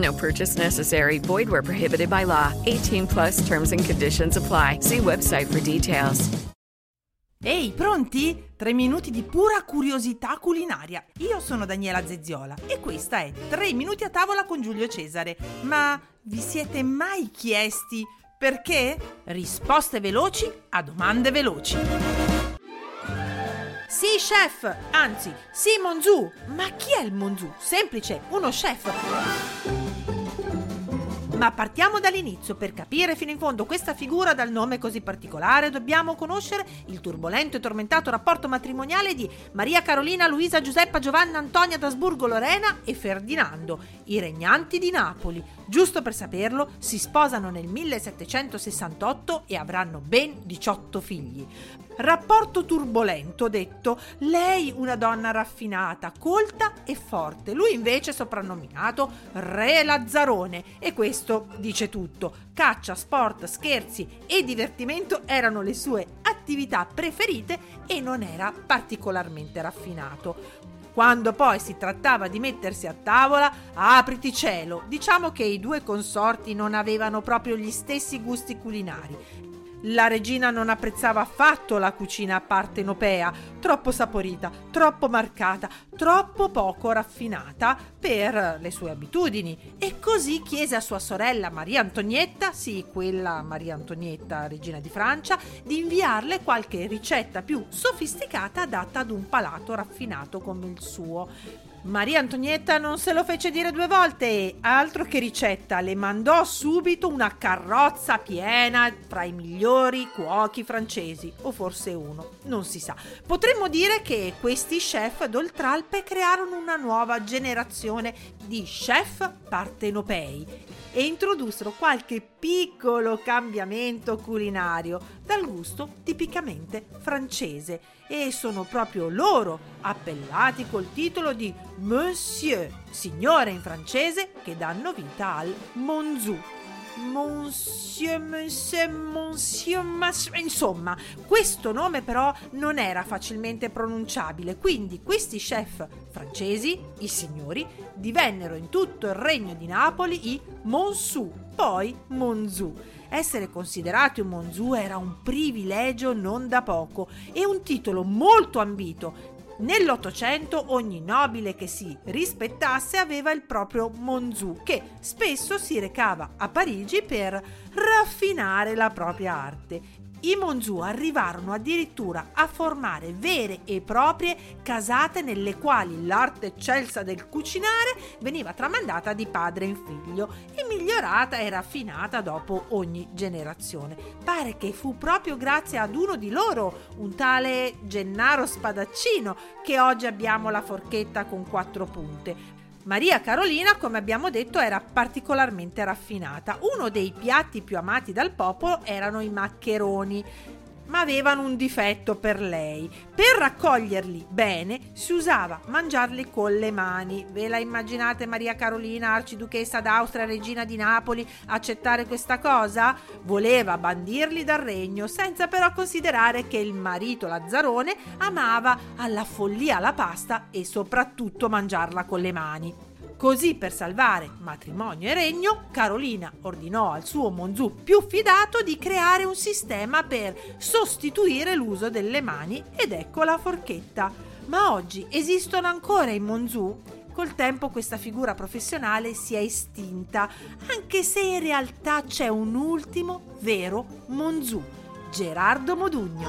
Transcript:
No purchase necessary. Void where prohibited by law. 18 plus terms and conditions apply. See website for details. Ehi, pronti? Tre minuti di pura curiosità culinaria. Io sono Daniela Zezziola e questa è Tre minuti a tavola con Giulio Cesare. Ma vi siete mai chiesti perché? Risposte veloci a domande veloci. Sì, chef! Anzi, sì, Monzù! Ma chi è il Monzù? Semplice, uno chef! Ma partiamo dall'inizio. Per capire fino in fondo questa figura dal nome così particolare dobbiamo conoscere il turbolento e tormentato rapporto matrimoniale di Maria Carolina Luisa Giuseppa Giovanna Antonia d'Asburgo Lorena e Ferdinando, i regnanti di Napoli. Giusto per saperlo, si sposano nel 1768 e avranno ben 18 figli. Rapporto turbolento, detto, lei una donna raffinata, colta e forte, lui invece soprannominato Re Lazzarone e questo dice tutto. Caccia, sport, scherzi e divertimento erano le sue attività preferite e non era particolarmente raffinato. Quando poi si trattava di mettersi a tavola, apriti cielo, diciamo che i due consorti non avevano proprio gli stessi gusti culinari. La regina non apprezzava affatto la cucina partenopea, troppo saporita, troppo marcata, troppo poco raffinata per le sue abitudini e così chiese a sua sorella Maria Antonietta, sì, quella Maria Antonietta, regina di Francia, di inviarle qualche ricetta più sofisticata adatta ad un palato raffinato come il suo. Maria Antonietta non se lo fece dire due volte e, altro che ricetta, le mandò subito una carrozza piena fra i migliori cuochi francesi, o forse uno, non si sa. Potremmo dire che questi chef d'Oltralpe crearono una nuova generazione di chef partenopei e introdussero qualche piccolo cambiamento culinario dal gusto tipicamente francese e sono proprio loro appellati col titolo di Monsieur, signore in francese, che danno vita al Monzou. Monsieur, Monsieur, Monsieur. Insomma, questo nome però non era facilmente pronunciabile, quindi questi chef francesi, i signori, divennero in tutto il regno di Napoli i Monsou, poi Monzou. Essere considerati un Monzou era un privilegio non da poco e un titolo molto ambito Nell'Ottocento ogni nobile che si rispettasse aveva il proprio Monzù, che spesso si recava a Parigi per raffinare la propria arte i Monzù arrivarono addirittura a formare vere e proprie casate nelle quali l'arte eccelsa del cucinare veniva tramandata di padre in figlio e migliorata e raffinata dopo ogni generazione. Pare che fu proprio grazie ad uno di loro, un tale Gennaro Spadaccino, che oggi abbiamo la forchetta con quattro punte. Maria Carolina, come abbiamo detto, era particolarmente raffinata. Uno dei piatti più amati dal popolo erano i maccheroni ma avevano un difetto per lei. Per raccoglierli bene si usava mangiarli con le mani. Ve la immaginate Maria Carolina, arciduchessa d'Austria, regina di Napoli, accettare questa cosa? Voleva bandirli dal regno, senza però considerare che il marito Lazzarone amava alla follia la pasta e soprattutto mangiarla con le mani. Così per salvare matrimonio e regno, Carolina ordinò al suo Monzù più fidato di creare un sistema per sostituire l'uso delle mani ed ecco la forchetta. Ma oggi esistono ancora i Monzù? Col tempo questa figura professionale si è estinta, anche se in realtà c'è un ultimo vero Monzù. Gerardo Modugno.